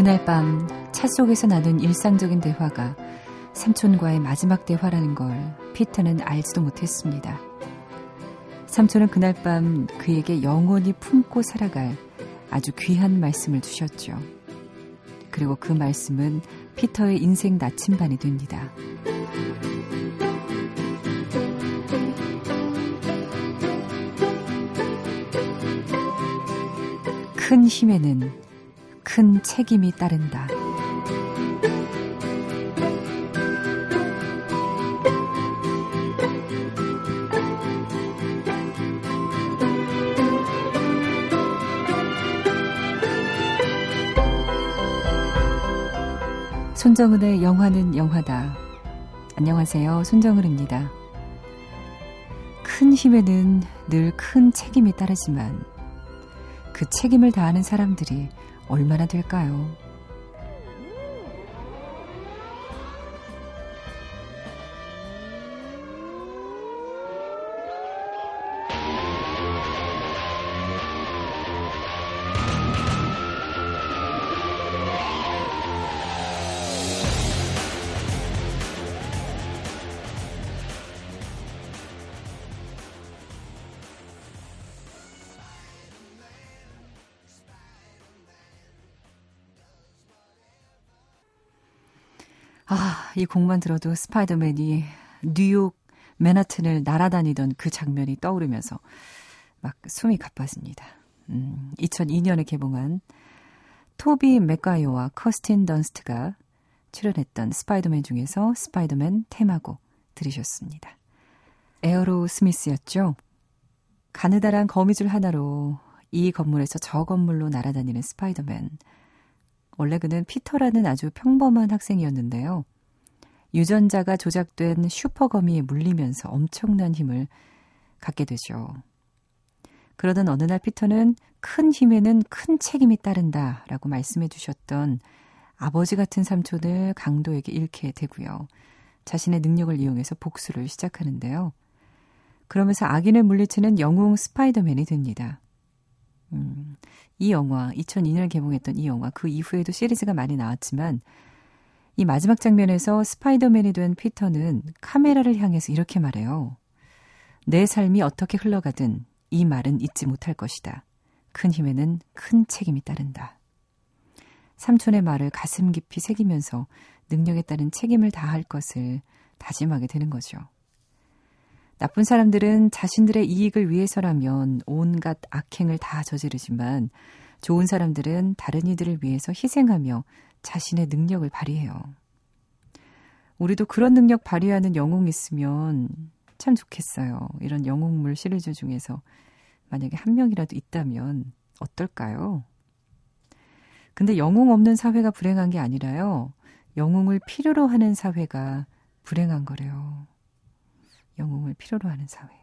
그날 밤 차 속에서 나눈 일상적인 대화가 삼촌과의 마지막 대화라는 걸 피터는 알지도 못했습니다. 삼촌은 그날 밤 그에게 영원히 품고 살아갈 아주 귀한 말씀을 주셨죠. 그리고 그 말씀은 피터의 인생 나침반이 됩니다. 큰 힘에는 큰 책임이 따른다. 손정은의 영화는 영화다. 안녕하세요. 손정은입니다. 큰 힘에는 늘 큰 책임이 따르지만 그 책임을 다하는 사람들이 얼마나 될까요? 이 곡만 들어도 스파이더맨이 뉴욕 맨하튼을 날아다니던 그 장면이 떠오르면서 막 숨이 가빠집니다. 음, 2002년에 개봉한 토비 맥가이어와 커스틴 던스트가 출연했던 스파이더맨 중에서 스파이더맨 테마곡 들으셨습니다. 에어로 스미스였죠. 가느다란 거미줄 하나로 이 건물에서 저 건물로 날아다니는 스파이더맨. 원래 그는 피터라는 아주 평범한 학생이었는데요. 유전자가 조작된 슈퍼거미에 물리면서 엄청난 힘을 갖게 되죠. 그러던 어느 날 피터는 큰 힘에는 큰 책임이 따른다 라고 말씀해 주셨던 아버지 같은 삼촌을 강도에게 잃게 되고요. 자신의 능력을 이용해서 복수를 시작하는데요. 그러면서 악인을 물리치는 영웅 스파이더맨이 됩니다. 음, 이 영화, 2002년 개봉했던 이 영화, 그 이후에도 시리즈가 많이 나왔지만, 이 마지막 장면에서 스파이더맨이 된 피터는 카메라를 향해서 이렇게 말해요. 내 삶이 어떻게 흘러가든 이 말은 잊지 못할 것이다. 큰 힘에는 큰 책임이 따른다. 삼촌의 말을 가슴 깊이 새기면서 능력에 따른 책임을 다할 것을 다짐하게 되는 거죠. 나쁜 사람들은 자신들의 이익을 위해서라면 온갖 악행을 다 저지르지만 좋은 사람들은 다른 이들을 위해서 희생하며 자신의 능력을 발휘해요. 우리도 그런 능력 발휘하는 영웅 있으면 참 좋겠어요. 이런 영웅물 시리즈 중에서 만약에 한 명이라도 있다면 어떨까요? 근데 영웅 없는 사회가 불행한 게 아니라요. 영웅을 필요로 하는 사회가 불행한 거래요. 영웅을 필요로 하는 사회.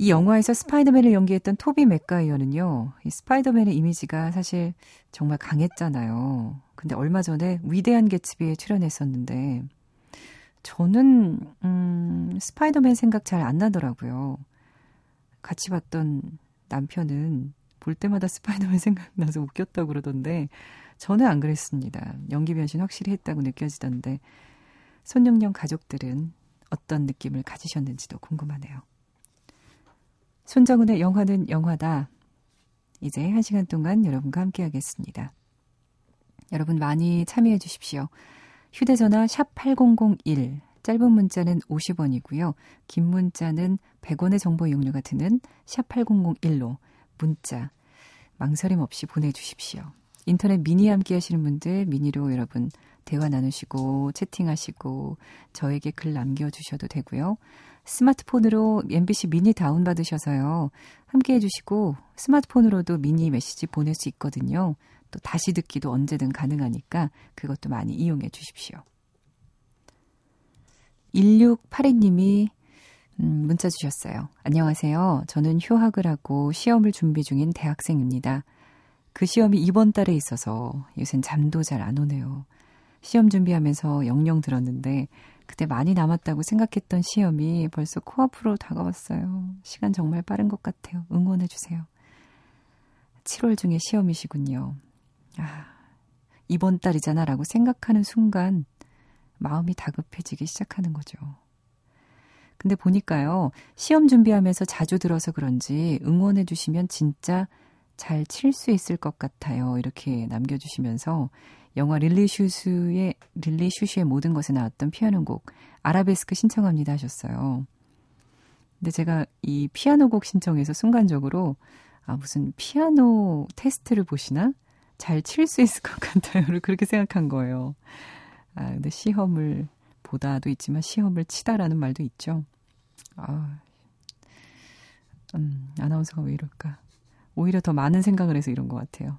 이 영화에서 스파이더맨을 연기했던 토비 맥가이어는요, 이 스파이더맨의 이미지가 사실 정말 강했잖아요. 근데 얼마 전에 위대한 개츠비에 출연했었는데, 저는, 음, 스파이더맨 생각 잘 안 나더라고요. 같이 봤던 남편은 볼 때마다 스파이더맨 생각나서 웃겼다고 그러던데, 저는 안 그랬습니다. 연기 변신 확실히 했다고 느껴지던데, 손영영 가족들은 어떤 느낌을 가지셨는지도 궁금하네요. 손정은의 영화는 영화다. 이제 한 시간 동안 여러분과 함께 하겠습니다. 여러분 많이 참여해 주십시오. 휴대전화 샵 8001, 짧은 문자는 50원이고요. 긴 문자는 100원의 정보 이용료가 드는 샵 8001로 문자 망설임 없이 보내주십시오. 인터넷 미니 함께 하시는 분들 미니로 여러분 대화 나누시고 채팅하시고 저에게 글 남겨주셔도 되고요. 스마트폰으로 MBC 미니 다운받으셔서요. 함께 해주시고 스마트폰으로도 미니 메시지 보낼 수 있거든요. 또 다시 듣기도 언제든 가능하니까 그것도 많이 이용해 주십시오. 1682님이 음, 문자 주셨어요. 안녕하세요. 저는 휴학을 하고 시험을 준비 중인 대학생입니다. 그 시험이 이번 달에 있어서 요샌 잠도 잘 안 오네요. 시험 준비하면서 영영 들었는데 그때 많이 남았다고 생각했던 시험이 벌써 코앞으로 다가왔어요. 시간 정말 빠른 것 같아요. 응원해 주세요. 7월 중에 시험이시군요. 아, 이번 달이잖아 라고 생각하는 순간 마음이 다급해지기 시작하는 거죠. 근데 보니까요, 시험 준비하면서 자주 들어서 그런지 응원해 주시면 진짜 잘 칠 수 있을 것 같아요. 이렇게 남겨주시면서 영화 릴리 슈스의, 릴리 슈슈의 모든 것에 나왔던 피아노 곡, 아라베스크 신청합니다 하셨어요. 근데 제가 이 피아노 곡 신청해서 순간적으로, 아, 무슨 피아노 테스트를 보시나? 잘 칠 수 있을 것 같아요. 그렇게 생각한 거예요. 아, 근데 시험을 보다도 있지만 시험을 치다라는 말도 있죠. 아, 음, 아나운서가 왜 이럴까? 오히려 더 많은 생각을 해서 이런 것 같아요.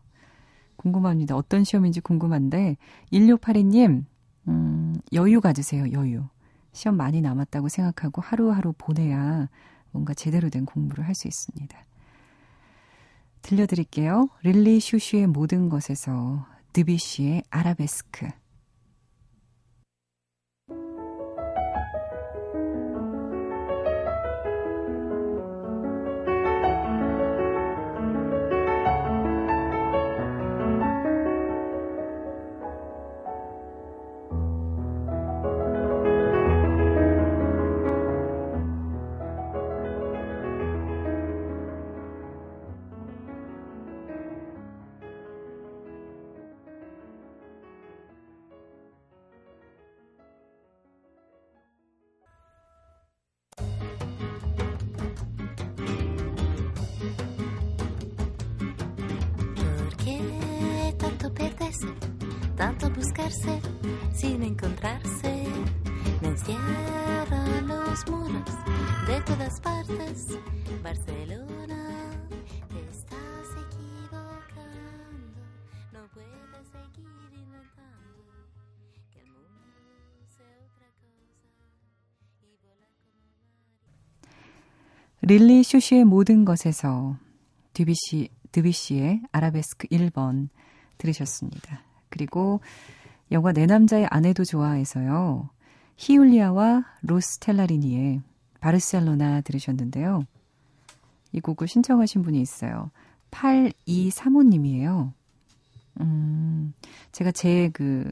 궁금합니다. 어떤 시험인지 궁금한데, 1682님, 음, 여유 가지세요, 여유. 시험 많이 남았다고 생각하고 하루하루 보내야 뭔가 제대로 된 공부를 할 수 있습니다. 들려드릴게요. 릴리 슈슈의 모든 것에서 드비쉬의 아라베스크. Buscarse sin encontrarse. Me encierran los muros de todas partes. Barcelona, te estás equivocando. No puedes seguir inventando que el mundo sea otra cosa y volar como 릴리 슈슈의 모든 것에서 드비시, 드비시의 아라베스크 1번 들으셨습니다. 그리고 영화 내 남자의 아내도 좋아해서요. 히울리아와 로스 텔라리니의 바르셀로나 들으셨는데요. 이 곡을 신청하신 분이 있어요. 8235님이에요. 음, 제가 제 그,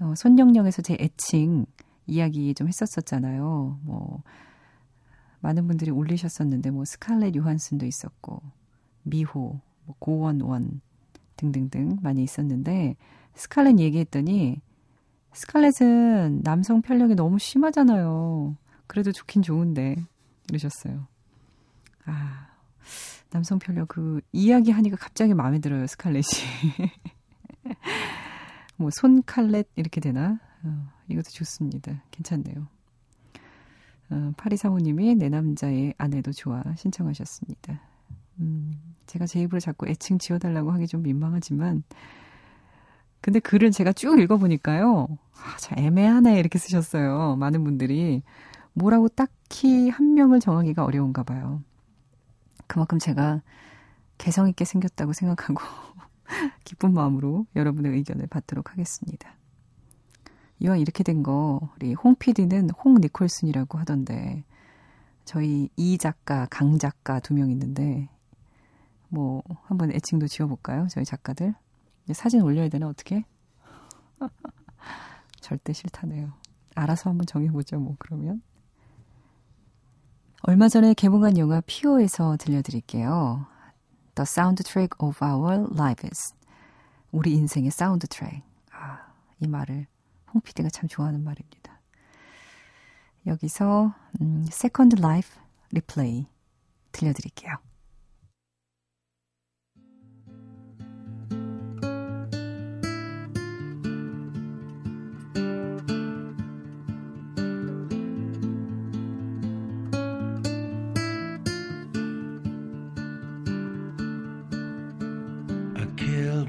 어, 손영령에서 제 애칭 이야기 좀 했었었잖아요. 뭐, 많은 분들이 올리셨었는데, 뭐, 스칼렛 요한슨도 있었고, 미호, 뭐 고원원, 등등등 많이 있었는데 스칼렛 얘기했더니 스칼렛은 남성 편력이 너무 심하잖아요. 그래도 좋긴 좋은데 이러셨어요. 아 남성 편력 그 이야기 하니까 갑자기 마음에 들어요 스칼렛이. 뭐 손칼렛 이렇게 되나? 어, 이것도 좋습니다. 괜찮네요. 어, 파리사모님이 내 남자의 아내도 좋아 신청하셨습니다. 음, 제가 제 입으로 자꾸 애칭 지어달라고 하기 좀 민망하지만, 근데 글을 제가 쭉 읽어보니까요. 아, 참 애매하네. 이렇게 쓰셨어요. 많은 분들이. 뭐라고 딱히 한 명을 정하기가 어려운가 봐요. 그만큼 제가 개성있게 생겼다고 생각하고, 기쁜 마음으로 여러분의 의견을 받도록 하겠습니다. 이왕 이렇게 된 거, 우리 홍 PD는 홍 니콜슨이라고 하던데, 저희 이 작가, 강 작가 두 명 있는데, 뭐 한번 애칭도 지어볼까요? 저희 작가들 사진 올려야 되나 어떻게? 절대 싫다네요. 알아서 한번 정해보죠 뭐 그러면. 얼마 전에 개봉한 영화 피오에서 들려드릴게요. The Soundtrack of Our Lives. 우리 인생의 사운드 트랙. 아, 이 말을 홍 PD가 참 좋아하는 말입니다. 여기서 음, Second Life Replay 들려드릴게요.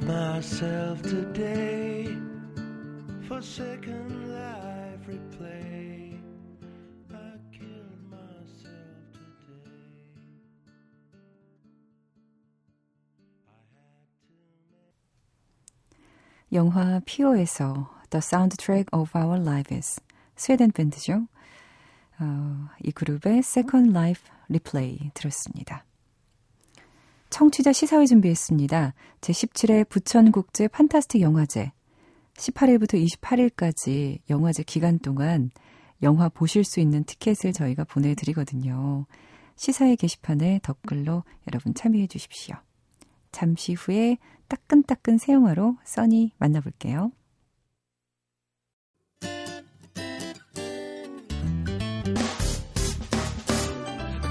Myself today for second life replay. 피오에서 The Soundtrack of Our Lives 스웨덴 밴드죠. 어, 이 그룹의 Second Life Replay 들었습니다. 청취자 시사회 준비했습니다. 제17회 부천국제 판타스틱 영화제 18일부터 28일까지 영화제 기간 동안 영화 보실 수 있는 티켓을 저희가 보내드리거든요. 시사회 게시판에 댓글로 여러분 참여해 주십시오. 잠시 후에 따끈따끈 새 영화로 써니 만나볼게요.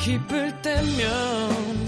기쁠 때면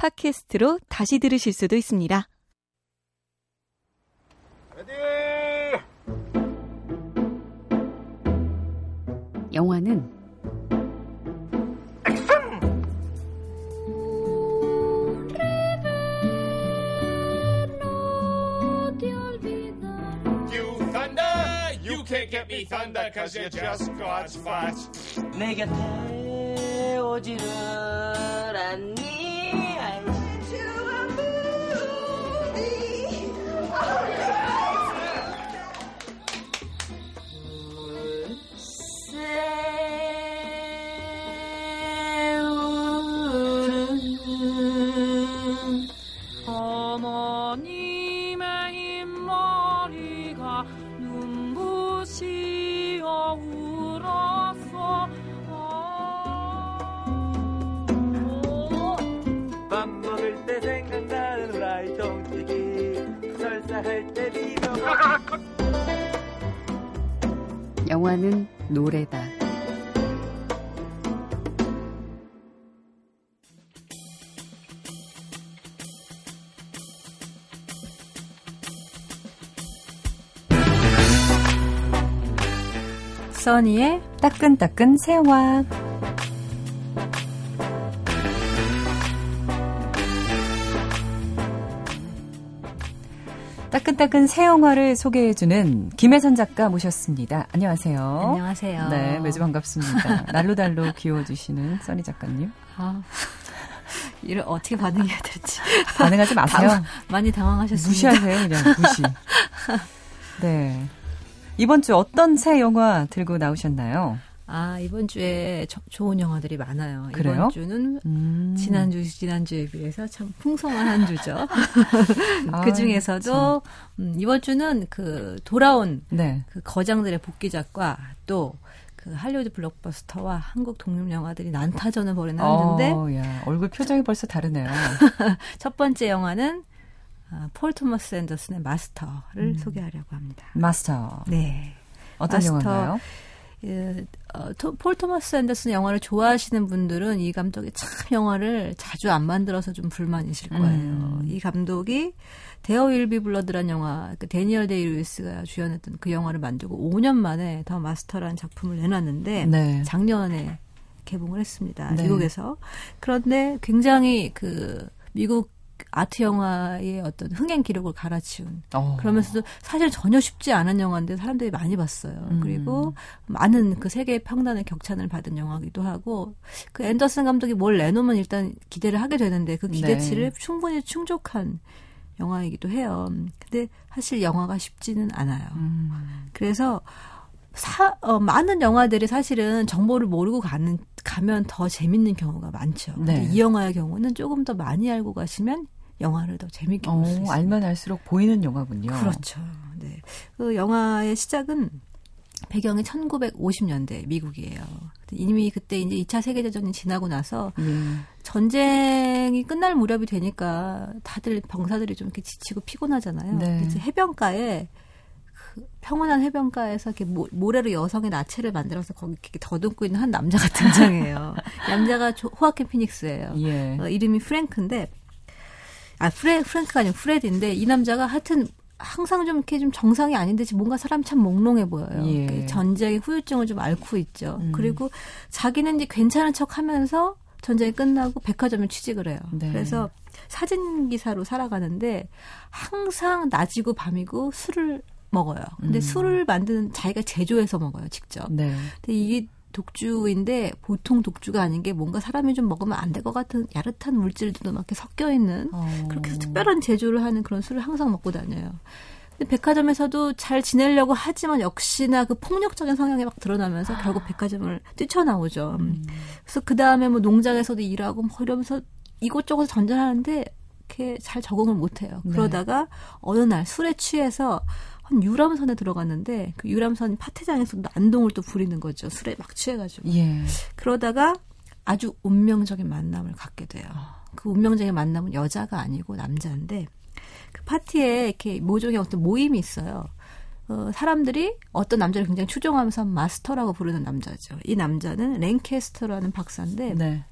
팟캐스트로 다시 들으실 수도 있습니다. 영화는 You thunder, you can't get me thunder cause you're just God's fat. 내 곁에 오지를 않니 영화는 노래다. 써니의 따끈따끈 새영 따끈따끈 새 영화를 소개해주는 김혜선 작가 모셨습니다. 안녕하세요. 안녕하세요. 네, 매주 반갑습니다. 날로달로 귀여워주시는 써니 작가님. 아, 이를 어떻게 반응해야 될지 반응하지 마세요. 당황- 많이 당황하셨습니다. 무시하세요, 그냥 무시. 네. 이번 주 어떤 새 영화 들고 나오셨나요? 아 이번 주에 저- 좋은 영화들이 많아요. 그래요? 이번 주는 음. 지난주 지난주에 비해서 참 풍성한 한 주죠. 아, 그 중에서도 음, 이번 주는 그 돌아온 네. 그 거장들의 복귀작과 또 그 할리우드 블록버스터와 한국 독립 영화들이 난타전을 벌여놨는데 어, 야, 얼굴 표정이 벌써 다르네요. 첫 번째 영화는 아, 폴 토머스 앤더슨의 마스터를 음. 소개하려고 합니다. 마스터. 네. 어떤 마스터. 영화인가요? 예, 어, 토- 폴 토마스 앤더슨 영화를 좋아하시는 분들은 이 감독이 참 영화를 자주 안 만들어서 좀 불만이실 거예요. 음. 이 감독이 There Will Be Blood란 영화, 그 데니얼 데이 루이스가 주연했던 그 영화를 만들고 5년 만에 The Master라는 작품을 내놨는데 네. 작년에 개봉을 했습니다. 네. 미국에서. 그런데 굉장히 그 미국 아트 영화의 어떤 흥행 기록을 갈아치운 어. 그러면서도 사실 전혀 쉽지 않은 영화인데 사람들이 많이 봤어요. 음. 그리고 많은 그 세계 평단의 격찬을 받은 영화기도 하고 그 앤더슨 감독이 뭘 내놓으면 일단 기대를 하게 되는데 그 기대치를 네. 충분히 충족한 영화이기도 해요. 근데 사실 영화가 쉽지는 않아요. 음. 그래서 사, 어, 많은 영화들이 사실은 정보를 모르고 가는 가면 더 재밌는 경우가 많죠. 네. 근데 이 영화의 경우는 조금 더 많이 알고 가시면 영화를 더 재밌게 볼수 어, 있습니다. 알면 알수록 보이는 영화군요. 그렇죠. 네. 그 영화의 시작은 배경이 1950년대 미국이에요. 이미 그때 이제 2차 세계대전이 지나고 나서 예. 전쟁이 끝날 무렵이 되니까 다들 병사들이 좀 이렇게 지치고 피곤하잖아요. 네. 이제 해변가에 그 평온한 해변가에서 이렇게 모, 모래로 여성의 나체를 만들어서 거기 이렇게 더듬고 있는 한 남자가 등장해요. 남자가 조, 호아킨 피닉스예요. 예. 어, 이름이 프랭크인데 아 프레 프랭크가 아니고 프레디인데 이 남자가 하여튼 항상 좀 이렇게 좀 정상이 아닌데 뭔가 사람 참 몽롱해 보여요. 예. 그 전쟁의 후유증을 좀 앓고 있죠. 음. 그리고 자기는 이제 괜찮은 척하면서 전쟁이 끝나고 백화점에 취직을 해요. 네. 그래서 사진 기사로 살아가는데 항상 낮이고 밤이고 술을 먹어요. 근데 음. 술을 만드는 자기가 제조해서 먹어요, 직접. 네. 근데 이게 독주인데 보통 독주가 아닌 게 뭔가 사람이 좀 먹으면 안 될 것 같은 야릇한 물질들도 막 이렇게 섞여 있는 어. 그렇게 해서 특별한 제조를 하는 그런 술을 항상 먹고 다녀요. 근데 백화점에서도 잘 지내려고 하지만 역시나 그 폭력적인 성향이 막 드러나면서 결국 백화점을 뛰쳐나오죠. 음. 그래서 그 다음에 뭐 농장에서도 일하고 뭐 이러면서 이곳저곳 전전하는데 이렇게 잘 적응을 못해요. 네. 그러다가 어느 날 술에 취해서 한 유람선에 들어갔는데 그 유람선 파티장에서 난동을 또 부리는 거죠. 술에 막 취해가지고. 예. 그러다가 아주 운명적인 만남을 갖게 돼요. 아. 그 운명적인 만남은 여자가 아니고 남자인데 그 파티에 이렇게 모종의 어떤 모임이 있어요. 어, 사람들이 어떤 남자를 굉장히 추종하면서 마스터라고 부르는 남자죠. 이 남자는 랭캐스터라는 박사인데 네.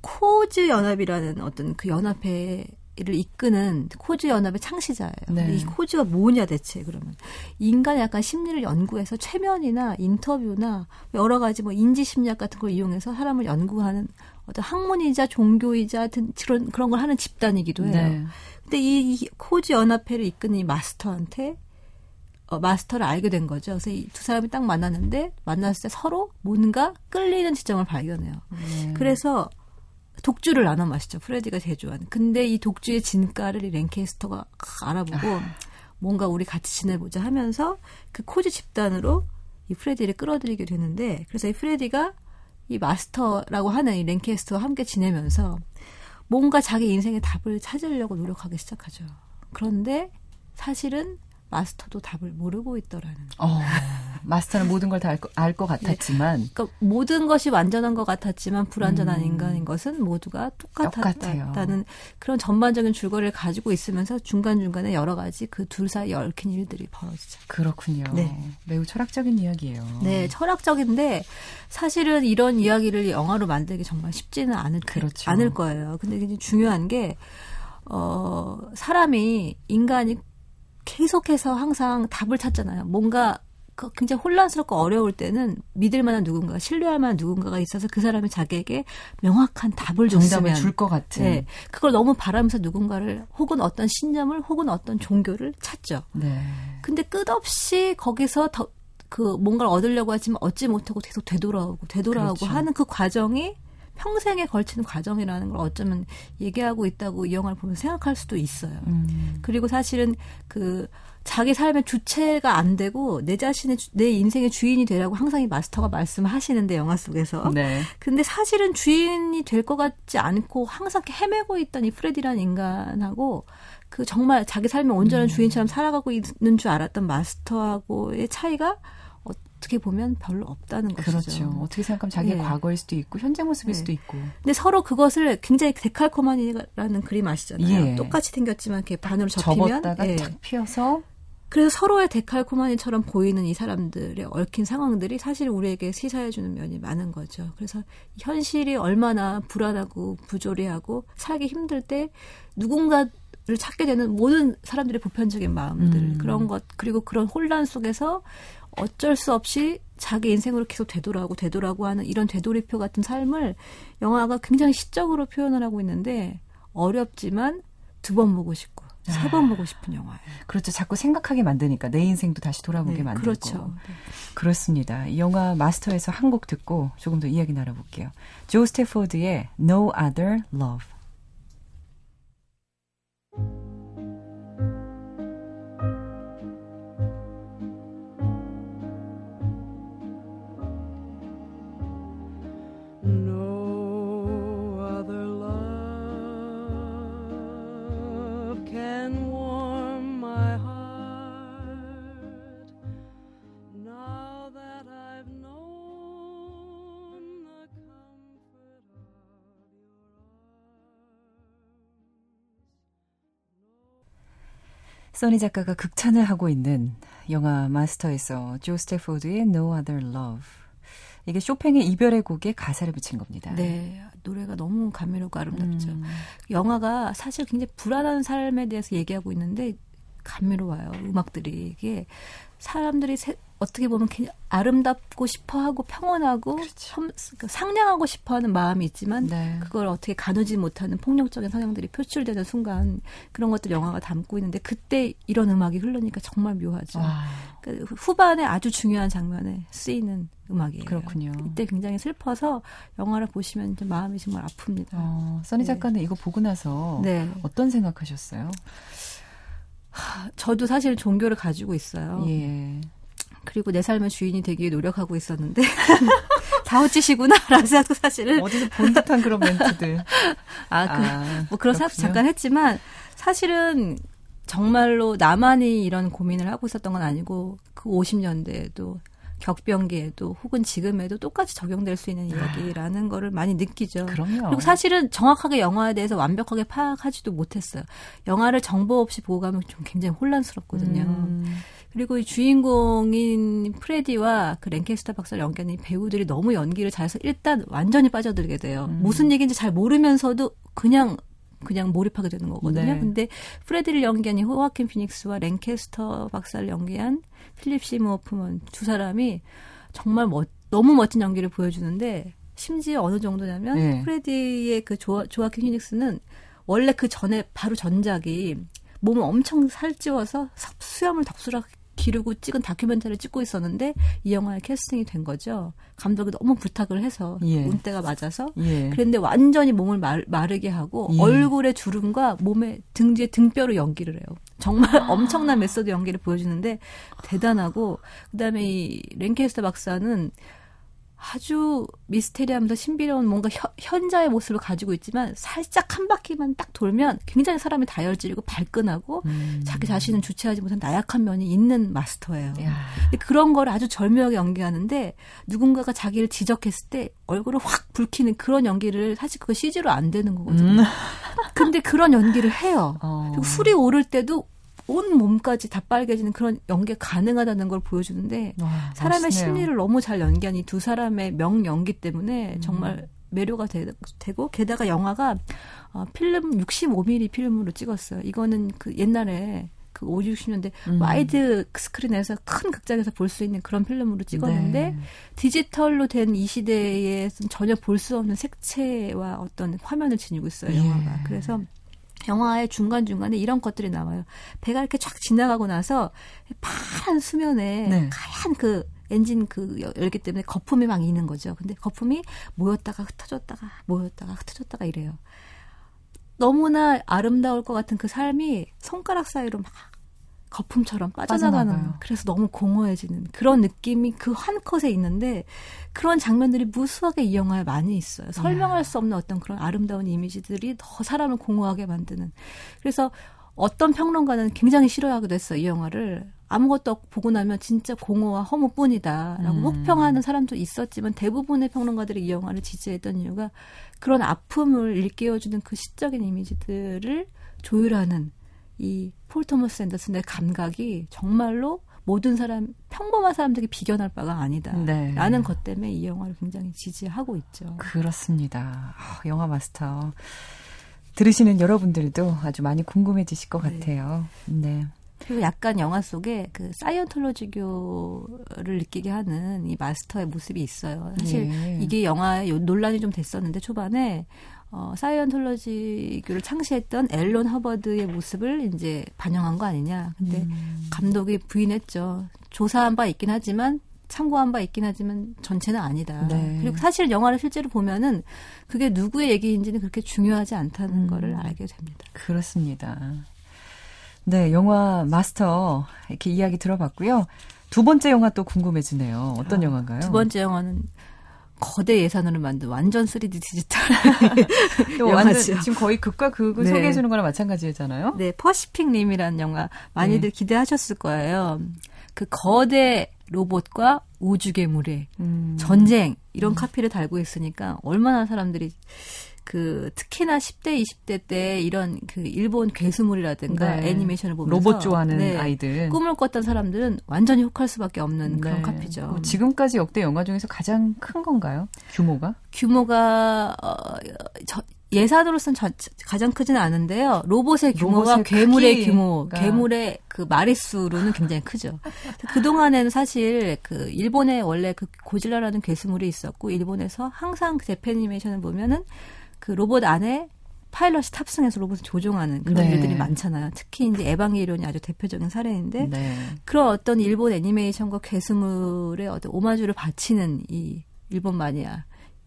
Cause 연합이라는 어떤 그 연합회를 이끄는 Cause 연합의 창시자예요. 네. 이 Cause가 뭐냐 대체 그러면 인간의 약간 심리를 연구해서 최면이나 인터뷰나 여러 가지 뭐 인지 심리학 같은 걸 이용해서 사람을 연구하는 어떤 학문이자 종교이자 그런 그런 걸 하는 집단이기도 해요. 네. 근데 이, 이 Cause 연합회를 이끄는 이 마스터한테 어, 마스터를 알게 된 거죠. 그래서 이 두 사람이 딱 만났는데 만났을 때 서로 뭔가 끌리는 지점을 발견해요. 네. 그래서 독주를 나눠 마시죠. 프레디가 제조한. 근데 이 독주의 진가를 이 랭캐스터가 알아보고 뭔가 우리 같이 지내보자 하면서 그 Cause 집단으로 이 프레디를 끌어들이게 되는데 그래서 이 프레디가 이 마스터라고 하는 이 랭캐스터와 함께 지내면서 뭔가 자기 인생의 답을 찾으려고 노력하기 시작하죠. 그런데 사실은 마스터도 답을 모르고 있더라는. 어, 마스터는 모든 걸 다 알것 같았지만 그러니까 모든 것이 완전한 것 같았지만 불완전한 음. 인간인 것은 모두가. 똑같았다는 그런 전반적인 줄거리를 가지고 있으면서 중간중간에 여러 가지 그 둘 사이에 얽힌 일들이 벌어지죠. 그렇군요. 네. 매우 철학적인 이야기예요. 네, 철학적인데 사실은 이런 이야기를 영화로 만들기 정말 쉽지는 않을, 그렇죠. 않을 거예요. 근데 굉장히 중요한 게, 어, 사람이, 인간이 계속해서 항상 답을 찾잖아요. 뭔가 그 굉장히 혼란스럽고 어려울 때는 믿을 만한 누군가, 신뢰할 만한 누군가가 있어서 그 사람이 자기에게 명확한 답을 정답을 줄 것 같은. 네, 그걸 너무 바라면서 누군가를 혹은 어떤 신념을 혹은 어떤 종교를 찾죠. 네. 근데 끝없이 거기서 더 그 뭔가를 얻으려고 하지만 얻지 못하고 계속 되돌아오고 되돌아오고 그렇죠. 하는 그 과정이 평생에 걸치는 과정이라는 걸 어쩌면 얘기하고 있다고 이 영화를 보면 생각할 수도 있어요. 음. 그리고 사실은 그 자기 삶의 주체가 안 되고 내 자신의 주- 내 인생의 주인이 되라고 항상 이 마스터가 말씀하시는데 영화 속에서 네. 근데 사실은 주인이 될 것 같지 않고 항상 헤매고 있던 이 프레디라는 인간하고 그 정말 자기 삶의 온전한 주인처럼 살아가고 있는 줄 알았던 마스터하고의 차이가 어떻게 보면 별로 없다는 것이죠. 그렇죠. 어떻게 생각하면 자기의 네. 과거일 수도 있고 현재 모습일 네. 수도 있고. 근데 서로 그것을 굉장히 데칼코마니라는 그림 아시잖아요. 예. 똑같이 생겼지만 이렇게 반으로 접히면 접었다가 예. 탁 피어서 그래서 서로의 데칼코마니처럼 보이는 이 사람들의 얽힌 상황들이 사실 우리에게 시사해주는 면이 많은 거죠. 그래서 현실이 얼마나 불안하고 부조리하고 살기 힘들 때 누군가를 찾게 되는 모든 사람들의 보편적인 마음들 음. 그런 것 그리고 그런 혼란 속에서 어쩔 수 없이 자기 인생으로 계속 되돌아오고 되돌아오고 하는 이런 되돌이표 같은 삶을 영화가 굉장히 시적으로 표현을 하고 있는데 어렵지만 두 번 보고 싶고 세번 보고 싶은 영화예요. 그렇죠. 자꾸 생각하게 만드니까 내 인생도 다시 돌아보게 네, 만들고. 그렇죠. 그렇습니다. 이 영화 마스터에서 한 곡 듣고 조금 더 이야기 나눠볼게요. 조 스태포드의 No Other Love. 써니 작가가 극찬을 하고 있는 영화 마스터에서 조 스태포드의 No Other Love. 이게 쇼팽의 이별의 곡에 가사를 붙인 겁니다. 네, 노래가 너무 감미롭고 아름답죠. 음. 영화가 사실 굉장히 불안한 삶에 대해서 얘기하고 있는데 감미로워요. 음악들이 이게 사람들이 세- 어떻게 보면 그냥 아름답고 싶어하고 평온하고 섬- 그 상냥하고 싶어하는 마음이 있지만 네. 그걸 어떻게 가누지 못하는 폭력적인 성향들이 표출되는 순간 그런 것들 영화가 담고 있는데 그때 이런 음악이 흐르니까 정말 묘하죠. 와, 그 후반에 아주 중요한 장면에 쓰이는 음악이에요. 그렇군요. 이때 굉장히 슬퍼서 영화를 보시면 좀 마음이 정말 아픕니다. 어, 써니 네. 작가는 이거 보고 나서 네. 어떤 생각하셨어요? 저도 사실 종교를 가지고 있어요. 예. 그리고 내 삶의 주인이 되기 위해 노력하고 있었는데 다 어찌시구나라는 생각도 사실은 어디서 본 듯한 그런 멘트들. 아, 그, 아, 뭐 그런 생각도. 잠깐 했지만 사실은 정말로 나만이 이런 고민을 하고 있었던 건 아니고 그 50년대에도 격변기에도 혹은 지금에도 똑같이 적용될 수 있는 이야기라는 거를 많이 느끼죠. 그럼요. 그리고 사실은 정확하게 영화에 대해서 완벽하게 파악하지도 못했어요. 영화를 정보 없이 보고 가면 좀 굉장히 혼란스럽거든요. 음, 그리고 이 주인공인 프레디와 그 랭캐스터 박사를 연기하는 이 배우들이 너무 연기를 잘해서 일단 완전히 빠져들게 돼요. 음. 무슨 얘기인지 잘 모르면서도 그냥 그냥 몰입하게 되는 거거든요. 네. 근데 프레디를 연기한 이 호아킨 피닉스와 랭캐스터 박사를 연기한 필립 시모어 호프먼 두 사람이 정말 멋, 너무 멋진 연기를 보여주는데 심지어 어느 정도냐면 네. 프레디의 그 조아, 조아킨 피닉스는 원래 그 전에 바로 전작이 몸을 엄청 살찌워서 섭- 수염을 덥수룩 기르고 찍은 다큐멘터리를 찍고 있었는데 이 영화에 캐스팅이 된 거죠. 감독이 너무 부탁을 해서 예. 운때가 맞아서 예. 그랬는데 완전히 몸을 말, 마르게 하고 예. 얼굴에 주름과 몸에 등 뒤에 등뼈로 연기를 해요. 정말 엄청난 메소드 연기를 보여주는데 대단하고 그다음에 이 랭캐스터 박사는 아주 미스테리하면서 신비로운 뭔가 현, 현자의 모습을 가지고 있지만 살짝 한 바퀴만 딱 돌면 굉장히 사람이 다혈질이고 발끈하고 음. 자기 자신은 주체하지 못한 나약한 면이 있는 마스터예요. 야, 근데 그런 걸 아주 절묘하게 연기하는데 누군가가 자기를 지적했을 때 얼굴을 확 붉히는 그런 연기를 사실 그거 CG로 안 되는 거거든요. 근데 그런 연기를 해요. 음. 어. 그리고 술이 오를 때도 온 몸까지 다 빨개지는 그런 연기가 가능하다는 걸 보여주는데 와, 사람의 멋있네요. 심리를 너무 잘 연기한 이 두 사람의 명 연기 때문에 음. 정말 매료가 되, 고 게다가 영화가 어, 필름 65mm 필름으로 찍었어요. 이거는 그 옛날에 그 5, 60년대 음. 와이드 스크린에서 큰 극장에서 볼 수 있는 그런 필름으로 찍었는데 네. 디지털로 된 이 시대에서는 전혀 볼 수 없는 색채와 어떤 화면을 지니고 있어요, 예. 영화가. 그래서 영화의 중간중간에 이런 것들이 나와요. 배가 이렇게 쫙 지나가고 나서 파란 수면에 네. 하얀 그 엔진 그 열- 열기 때문에 거품이 막 있는 거죠. 근데 거품이 모였다가 흩어졌다가 모였다가 흩어졌다가 이래요. 너무나 아름다울 것 같은 그 삶이 손가락 사이로 막 거품처럼 빠져나가는 빠져나가요. 그래서 너무 공허해지는 그런 느낌이 그 한 컷에 있는데 그런 장면들이 무수하게 이 영화에 많이 있어요. 설명할 수 없는 어떤 그런 아름다운 이미지들이 더 사람을 공허하게 만드는. 그래서 어떤 평론가는 굉장히 싫어하기도 했어요. 이 영화를 아무것도 없고 보고 나면 진짜 공허와 허무뿐이다라고 음. 혹평하는 사람도 있었지만 대부분의 평론가들이 이 영화를 지지했던 이유가 그런 아픔을 일깨워주는 그 시적인 이미지들을 조율하는 이 폴 토머스 앤더슨의 감각이 정말로 모든 사람 평범한 사람들이 비견할 바가 아니다. 네. 라는 것 때문에 이 영화를 굉장히 지지하고 있죠. 그렇습니다. 아, 영화 마스터. 들으시는 여러분들도 아주 많이 궁금해지실 것 네. 같아요. 네. 그리고 약간 영화 속에 그 사이언톨로지교를 느끼게 하는 이 마스터의 모습이 있어요. 사실 예. 이게 영화에 요- 논란이 좀 됐었는데 초반에 어, 사이언톨로지교를 창시했던 앨런 허버드의 모습을 이제 반영한 거 아니냐. 근데 음. 감독이 부인했죠. 조사한 바 있긴 하지만 참고한 바 있긴 하지만 전체는 아니다. 네. 그리고 사실 영화를 실제로 보면은 그게 누구의 얘기인지는 그렇게 중요하지 않다는 음. 거를 알게 됩니다. 그렇습니다. 네, 영화 마스터 이렇게 이야기 들어봤고요. 두 번째 영화 또 궁금해지네요. 어떤 아, 영화인가요? 두 번째 영화는 거대 예산으로 만든 완전 3D 디지털. 영화죠. 지금 거의 극과 극을 네. 소개해 주는 거랑 마찬가지잖아요. 네, 퍼시픽 림이라는 영화 많이들 네. 기대하셨을 거예요. 그 거대 로봇과 우주 괴물의 음. 전쟁 이런 카피를 달고 있으니까 얼마나 사람들이 그 특히나 10대 20대 때 이런 그 일본 괴수물이라든가 네. 애니메이션을 보면서 로봇 좋아하는 네, 아이들. 꿈을 꿨던 사람들은 완전히 혹할 수밖에 없는 그런 네. 카피죠. 뭐 지금까지 역대 영화 중에서 가장 큰 건가요? 규모가? 규모가 어, 저, 예산으로서는 저- 가장 크지는 않은데요. 로봇의 규모와 로봇의 괴물의. 규모, 괴물의 그 마리수로는 굉장히 크죠. 그 동안에는 사실 그 일본에 원래 그 고질라라는 괴수물이 있었고 일본에서 항상 그 재팬니메이션을 보면은 그 로봇 안에 파일럿이 탑승해서 로봇을 조종하는 그런 네. 일들이 많잖아요. 특히 이제 에방게리온이 아주 대표적인 사례인데 네. 그런 어떤 일본 애니메이션과 괴수물의 어떤 오마주를 바치는 이 일본 마니아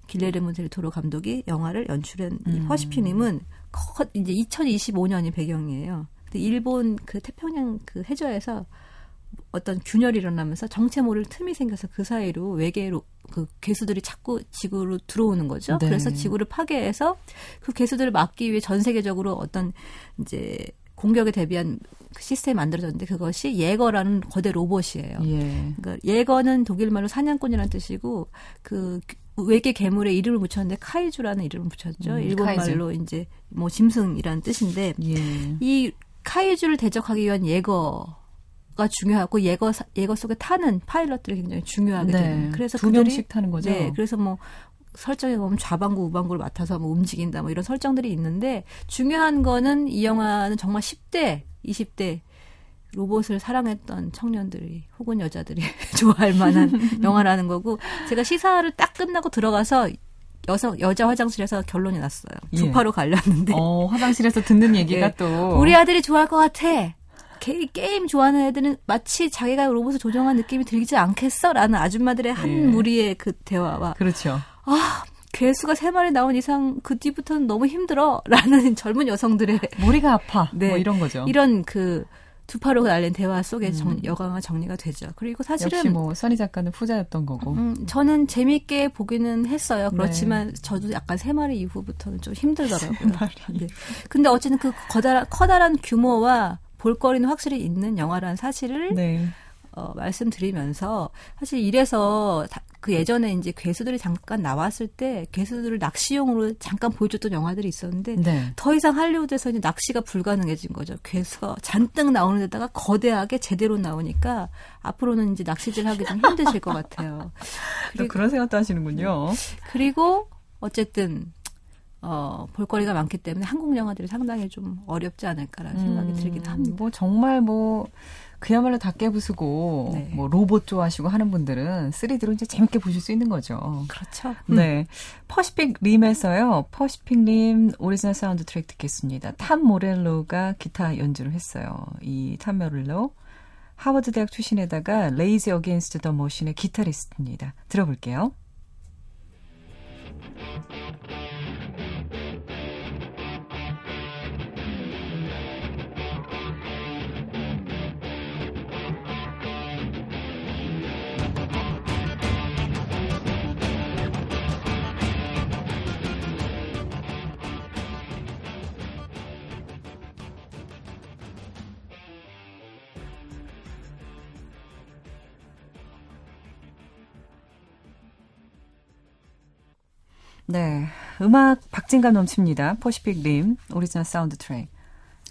길레르모 델 토로 감독이 영화를 연출한 이 음. 퍼시피님은 커- 이제 2025년이 배경이에요. 근데 일본 그 태평양 그 해저에서 어떤 균열이 일어나면서 정체 모를 틈이 생겨서 그 사이로 외계로 그 괴수들이 자꾸 지구로 들어오는 거죠. 네. 그래서 지구를 파괴해서 그 괴수들을 막기 위해 전 세계적으로 어떤 이제 공격에 대비한 그 시스템이 만들어졌는데 그것이 예거라는 거대 로봇이에요. 예. 그러니까 예거는 독일말로 사냥꾼이라는 뜻이고 그 외계 괴물에 이름을 붙였는데 카이주라는 이름을 붙였죠. 음, 일본말로 이제 뭐 짐승이라는 뜻인데 예. 이 카이주를 대적하기 위한 예거 가 중요하고 예거 사- 예거 속에 타는 파일럿들이 굉장히 중요하게 되는. 그래서 두 그들이 명씩 타는 거죠. 네, 그래서 뭐 설정에 보면 좌방구 우방구를 맡아서 뭐 움직인다 뭐 이런 설정들이 있는데 중요한 거는 이 영화는 정말 10대, 20대 로봇을 사랑했던 청년들이 혹은 여자들이 좋아할 만한 영화라는 거고 제가 시사를 딱 끝나고 들어가서 여성 여자 화장실에서 결론이 났어요. 예. 주파로 갈렸는데 어, 화장실에서 듣는 얘기가 네. 또 우리 아들이 좋아할 것 같아. 게, 게임 좋아하는 애들은 마치 자기가 로봇을 조종한 느낌이 들지 않겠어? 라는 아줌마들의 한 예. 무리의 그 대화와 그렇죠. 아, 괴수가 세 마리 나온 이상 그 뒤부터는 너무 힘들어. 라는 젊은 여성들의 머리가 아파. 네. 뭐 이런 거죠. 이런 그 두파로 날린 대화 속에 정, 음. 여가가 정리가 되죠. 그리고 사실은 역시 뭐 써니 작가는 후자였던 거고. 음, 저는 재미있게 보기는 했어요. 그렇지만 저도 약간 세 마리 이후부터는 좀 힘들더라고요. 네. 근데 어쨌든 그 커다란, 커다란 규모와 볼거리는 확실히 있는 영화라는 사실을 네. 어, 말씀드리면서 사실 이래서 다- 그 예전에 이제 괴수들이 잠깐 나왔을 때 괴수들을 낚시용으로 잠깐 보여줬던 영화들이 있었는데 네. 더 이상 할리우드에서 이제 낚시가 불가능해진 거죠. 괴수가 잔뜩 나오는 데다가 거대하게 제대로 나오니까 앞으로는 이제 낚시질 하기 좀 힘드실 것 같아요. 또 그런 생각도 하시는군요. 그리고 어쨌든 어, 볼거리가 많기 때문에 한국 영화들이 상당히 좀 어렵지 않을까라는 생각이 음, 들긴 합니다. 뭐 정말 뭐 그야말로 다 깨부수고 네. 뭐 로봇 좋아하시고 하는 분들은 3D로 이제 재밌게 보실 수 있는 거죠. 그렇죠. 네. 퍼시픽 림에서요. 퍼시픽 림 오리지널 사운드 트랙 듣겠습니다. 탐 모렐로가 기타 연주를 했어요. 이 탐 모렐로 하버드 대학 출신에다가 레이지 어게인스트 더 머신의 기타리스트입니다. 들어볼게요. 네. 음악 박진감 넘칩니다. 퍼시픽 림 오리지널 사운드 트랙.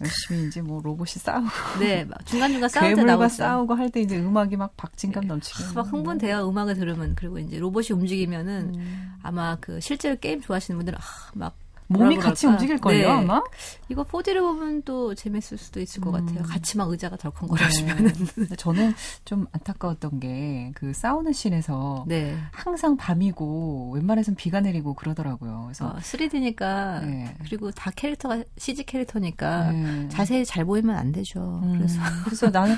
열심히 이제 뭐 로봇이 싸우고 네, 막 중간중간 싸울 때 나오죠. 싸우고 할 때 이제 음악이 막 박진감 넘치게 막 흥분돼요. 음악을 들으면 그리고 이제 로봇이 움직이면은 음. 아마 그 실제로 게임 좋아하시는 분들은 아, 막 몸이 같이? 움직일 걸요 네. 아마. 이거 4D를 보면 또 재밌을 수도 있을 것 음. 같아요. 같이 막 의자가 덜컹거려주면은 네. 저는 좀 안타까웠던 게그 싸우는 씬에서 네. 항상 밤이고 웬만해선 비가 내리고 그러더라고요. 그래서 어, 3D니까 네. 그리고 다 캐릭터가 CG 캐릭터니까 네. 자세히 잘 보이면 안 되죠. 음, 그래서 그래서 나는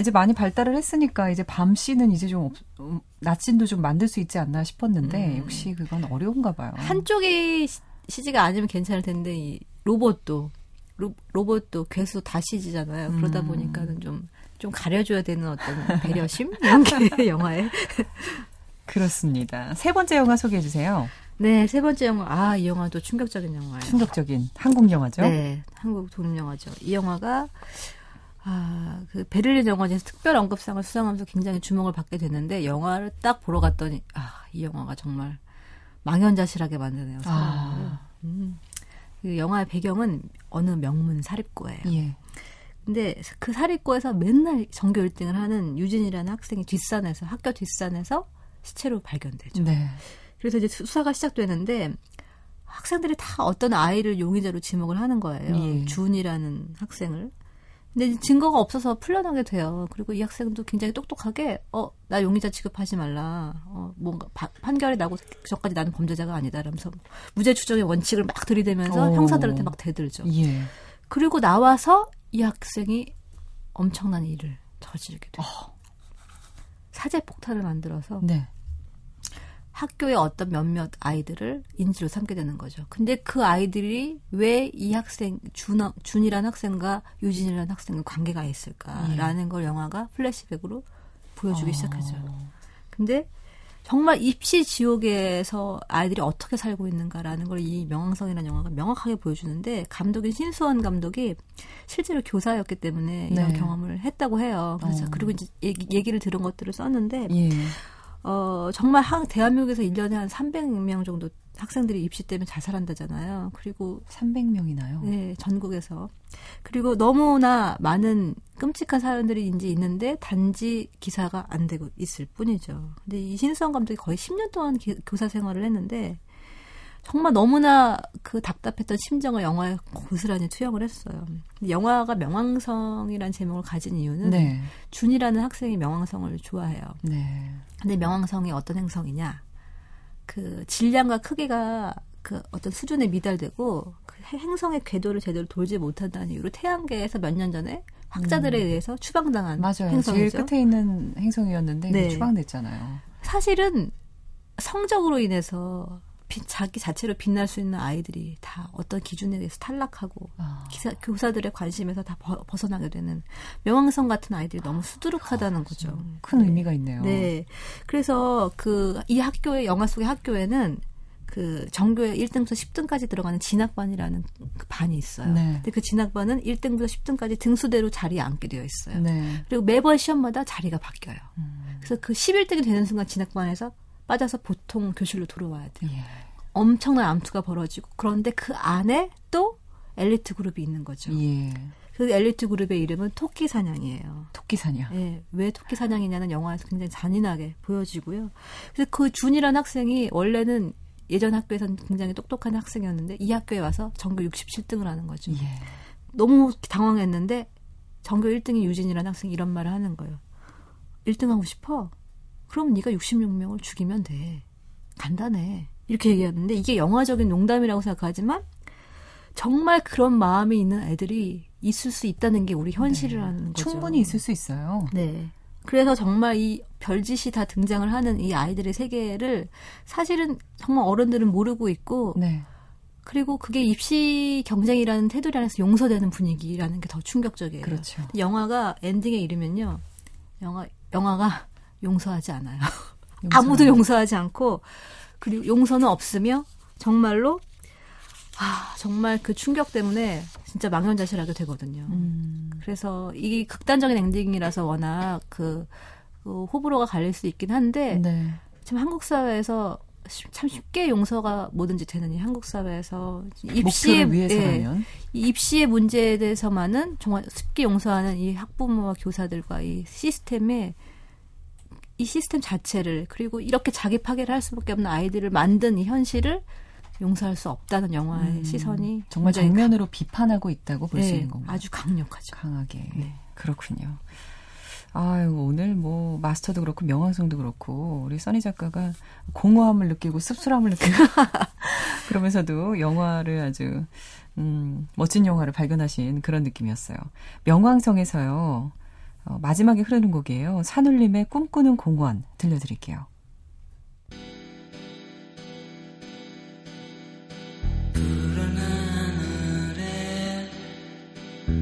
이제 많이 발달을 했으니까 이제 밤 씬은 이제 좀 없, 음, 낮 씬도 좀 만들 수 있지 않나 싶었는데 음. 역시 그건 어려운가 봐요. 한쪽이 CG가 아니면 괜찮을 텐데 이 로봇도 로, 로봇도 괴수 다 CG잖아요. 그러다 음. 보니까는 좀 좀 가려줘야 되는 어떤 배려심 이런 게 영화에 그렇습니다. 세 번째 영화 소개해 주세요. 네, 세 번째 영화. 아, 이 영화도 충격적인 영화예요. 충격적인 한국 영화죠. 네, 한국 독립 영화죠. 이 영화가 아, 그 베를린 영화제에서 특별 언급상을 수상하면서 굉장히 주목을 받게 됐는데 영화를 딱 보러 갔더니 아, 이 영화가 정말 망연자실하게 만드네요. 아. 음. 그 영화의 배경은 어느 명문 사립고예요. 예. 근데 그 사립고에서 맨날 전교 1등을 하는 유진이라는 학생이 뒷산에서 학교 뒷산에서 시체로 발견되죠. 네. 그래서 이제 수사가 시작되는데 학생들이 다 어떤 아이를 용의자로 지목을 하는 거예요. 예. 준이라는 학생을. 근데 증거가 없어서 풀려나게 돼요. 그리고 이 학생도 굉장히 똑똑하게, 어, 나 용의자 취급하지 말라. 어, 뭔가 바- 판결이 나고 전까지 나는 범죄자가 아니다. 라면서 무죄 추정의 원칙을 막 들이대면서 어. 형사들한테 막 대들죠. 예. 그리고 나와서 이 학생이 엄청난 일을 저지르게 돼요. 사제 폭탄을 만들어서 네. 학교의 어떤 몇몇 아이들을 인지로 삼게 되는 거죠. 근데 그 아이들이 왜 이 학생 준 준이라는 학생과 유진이라는 학생과 관계가 있을까라는 걸 영화가 플래시백으로 보여주기 시작하죠. 근데 정말 입시 지옥에서 아이들이 어떻게 살고 있는가라는 걸 이 명왕성이라는 영화가 명확하게 보여주는데 감독인 신수원 감독이 실제로 교사였기 때문에 이런 네. 경험을 했다고 해요. 그래서 어. 그리고 이제 얘기, 얘기를 들은 것들을 썼는데 예. 어, 정말 한, 대한민국에서 1년에 한 300명 정도 학생들이 입시 때문에 자살한다잖아요. 그리고 300명이나요? 네, 전국에서. 그리고 너무나 많은 끔찍한 사연들이 이제 있는데 단지 기사가 안 되고 있을 뿐이죠. 근데 이 신수원 감독이 거의 10년 동안 기- 교사 생활을 했는데 정말 너무나 그 답답했던 심정을 영화에 고스란히 투영을 했어요. 영화가 명왕성이라는 제목을 가진 이유는 네. 준이라는 학생이 명왕성을 좋아해요. 네. 근데 명왕성이 어떤 행성이냐? 그 질량과 크기가 그 어떤 수준에 미달되고 그 해- 행성의 궤도를 제대로 돌지 못한다는 이유로 태양계에서 몇 년 전에 학자들에 의해서 추방당한 음. 맞아요. 제일 행성이죠. 끝에 있는 행성이었는데 네. 추방됐잖아요. 사실은 성적으로 인해서 비- 자기 자체로 빛날 수 있는 아이들이 다 어떤 기준에 의해서 탈락하고 아. 기사, 교사들의 관심에서 다 벗- 벗어나게 되는 명왕성 같은 아이들이 너무 수두룩하다는 거죠. 큰 의미가 있네요. 네. 그래서 그 이 학교의 영화 속의 학교에는 그 전교에 1등부터 10등까지 들어가는 진학반이라는 그 반이 있어요. 네. 근데 그 진학반은 1등부터 10등까지 등수대로 자리에 앉게 되어 있어요. 네. 그리고 매번 시험마다 자리가 바뀌어요. 음. 그래서 그 11등이 되는 순간 진학반에서 빠져서 보통 교실로 들어와야 돼요. 예. 엄청난 암투가 벌어지고 그런데 그 안에 또 엘리트 그룹이 있는 거죠. 예. 그 엘리트 그룹의 이름은 토끼 사냥이에요. 토끼 사냥. 예, 왜 토끼 사냥이냐는 영화에서 굉장히 잔인하게 보여지고요. 그래서 그 준이라는 학생이 원래는 예전 학교에서는 굉장히 똑똑한 학생이었는데 이 학교에 와서 전교 67등을 하는 거죠. 예. 너무 당황했는데 전교 1등이 유진이라는 학생이 이런 말을 하는 거예요. 1등 하고 싶어? 그럼 네가 66명을 죽이면 돼. 간단해. 이렇게 얘기하는데 이게 영화적인 농담이라고 생각하지만 정말 그런 마음이 있는 애들이 있을 수 있다는 게 우리 현실이라는 거죠. 충분히 있을 수 있어요. 네. 그래서 정말 이 별짓이 다 등장을 하는 이 아이들의 세계를 사실은 정말 어른들은 모르고 있고 네. 그리고 그게 입시 경쟁이라는 테두리 안에서 용서되는 분위기라는 게 더 충격적이에요. 그렇죠. 영화가 엔딩에 이르면요. 영화 영화가 용서하지 않아요. 용서는- 아무도 용서하지 않고 그리고 용서는 없으며 정말로 아, 정말 그 충격 때문에 진짜 망연자실하게 되거든요. 음. 그래서 이게 극단적인 엔딩이라서 워낙 그, 그 호불호가 갈릴 수 있긴 한데 네. 지금 한국 사회에서 쉬- 참 쉽게 용서가 뭐든지 되는 이 한국 사회에서 목표를 위해서라면 예, 이 입시의 문제에 대해서만은 정말 쉽게 용서하는 이 학부모와 교사들과 이 시스템에 이 시스템 자체를 그리고 이렇게 자기 파괴를 할 수밖에 없는 아이들을 만든 이 현실을 용서할 수 없다는 영화의 음, 시선이 정말 정면으로 비판하고 있다고 볼수 네, 있는 건가요? 아주 강력하죠. 강하게. 네. 그렇군요. 아유, 오늘 뭐, 마스터도 그렇고, 명왕성도 그렇고, 우리 써니 작가가 공허함을 느끼고, 씁쓸함을 느끼고, 그러면서도 영화를 아주, 음, 멋진 영화를 발견하신 그런 느낌이었어요. 명왕성에서요, 어, 마지막에 흐르는 곡이에요. 산울림의 꿈꾸는 공원 들려드릴게요.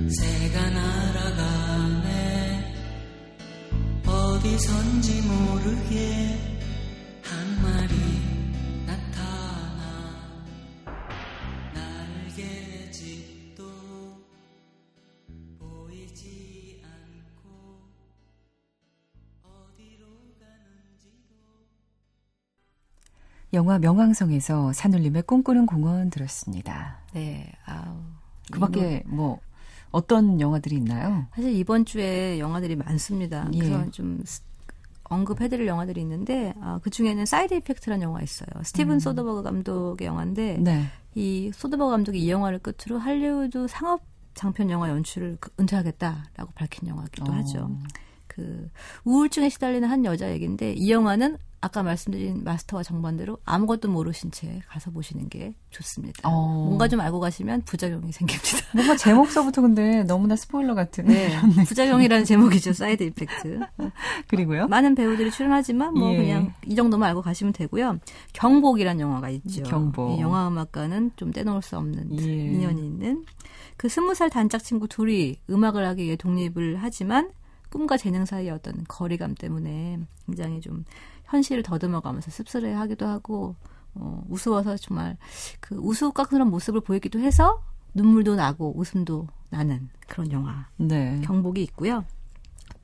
새가 날아가네 어디선지 모르게 영화 명왕성에서 산울림의 꿈꾸는 공원 들었습니다. 네, 아우. 그 밖에 뭐, 어떤 영화들이 있나요? 사실 이번 주에 영화들이 많습니다. 예. 그래서 좀 스- 언급해드릴 영화들이 있는데 아, 그 중에는 사이드 이펙트라는 영화 있어요. 스티븐 소더버그 감독의 영화인데 네. 이 소더버그 감독이 이 영화를 끝으로 할리우드 상업 장편 영화 연출을 그- 은퇴하겠다라고 밝힌 영화기도 어. 하죠. 그 우울증에 시달리는 한 여자 얘기인데 이 영화는 아까 말씀드린 마스터와 정반대로 아무것도 모르신 채 가서 보시는 게 좋습니다. 어. 뭔가 좀 알고 가시면 부작용이 생깁니다. 뭔가 제목서부터 근데 너무나 스포일러 같은. 네, 부작용이라는 제목이죠. 사이드 이펙트. 그리고요. 많은 배우들이 출연하지만 뭐 예. 그냥 이 정도만 알고 가시면 되고요. 경복이라는 영화가 있죠. 경복. 이 영화 음악과는 좀 떼놓을 수 없는 예. 인연이 있는 그 스무 살 단짝 친구 둘이 음악을 하기 위해 독립을 하지만 꿈과 재능 사이의 어떤 거리감 때문에 굉장히 좀 현실을 더듬어가면서 씁쓸해 하기도 하고 어, 우스워서 정말 그 우스꽝스러운 모습을 보이기도 해서 눈물도 나고 웃음도 나는 그런 영화 네. 경복이 있고요.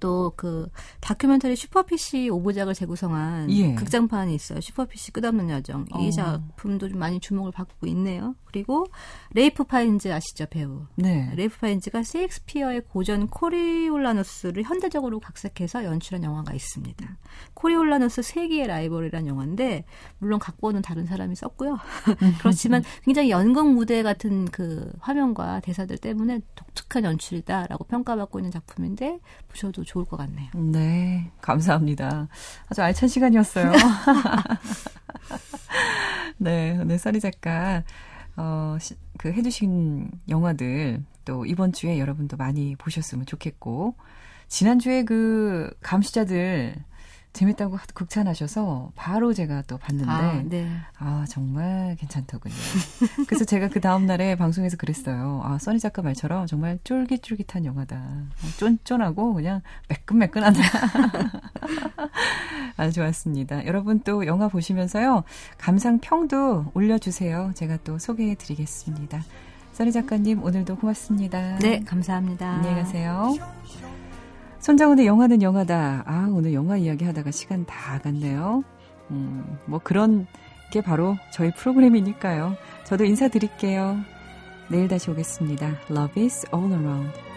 또 그 다큐멘터리 슈퍼피쉬 오부작을 재구성한 예. 극장판이 있어요. 슈퍼피쉬 끝없는 여정. 이 어. 작품도 좀 많이 주목을 받고 있네요. 그리고 레이프 파인즈 아시죠 배우? 네. 레이프 파인즈가 셰익스피어의 고전 코리올라누스를 현대적으로 각색해서 연출한 영화가 있습니다. 코리올라누스 세기의 라이벌이라는 영화인데 물론 각본은 다른 사람이 썼고요. 그렇지만 굉장히 연극 무대 같은 그 화면과 대사들 때문에 독특한 연출이다라고 평가받고 있는 작품인데 보셔도 좋을 것 같네요. 네, 감사합니다. 아주 알찬 시간이었어요. 네, 오늘 써니 작가, 어, 시- 그 해주신 영화들 또 이번 주에 여러분도 많이 보셨으면 좋겠고, 지난 주에 그 감시자들 재밌다고 하- 극찬하셔서 바로 제가 또 봤는데, 아, 네. 아, 정말 괜찮더군요. 그래서 제가 그 다음 날에 방송에서 그랬어요. 아, 써니 작가 말처럼 정말 쫄깃쫄깃한 영화다. 쫀쫀하고 그냥 매끈매끈하다. 아주 좋았습니다. 여러분 또 영화 보시면서요. 감상 평도 올려주세요. 제가 또 소개해 드리겠습니다. 써니 작가님, 오늘도 고맙습니다. 네, 감사합니다. 안녕히 가세요. 손정은의 영화는 영화다. 아, 오늘 영화 이야기 하다가 시간 다 갔네요. 음, 뭐 그런 게 바로 저희 프로그램이니까요. 저도 인사드릴게요. 내일 다시 오겠습니다. Love is all around.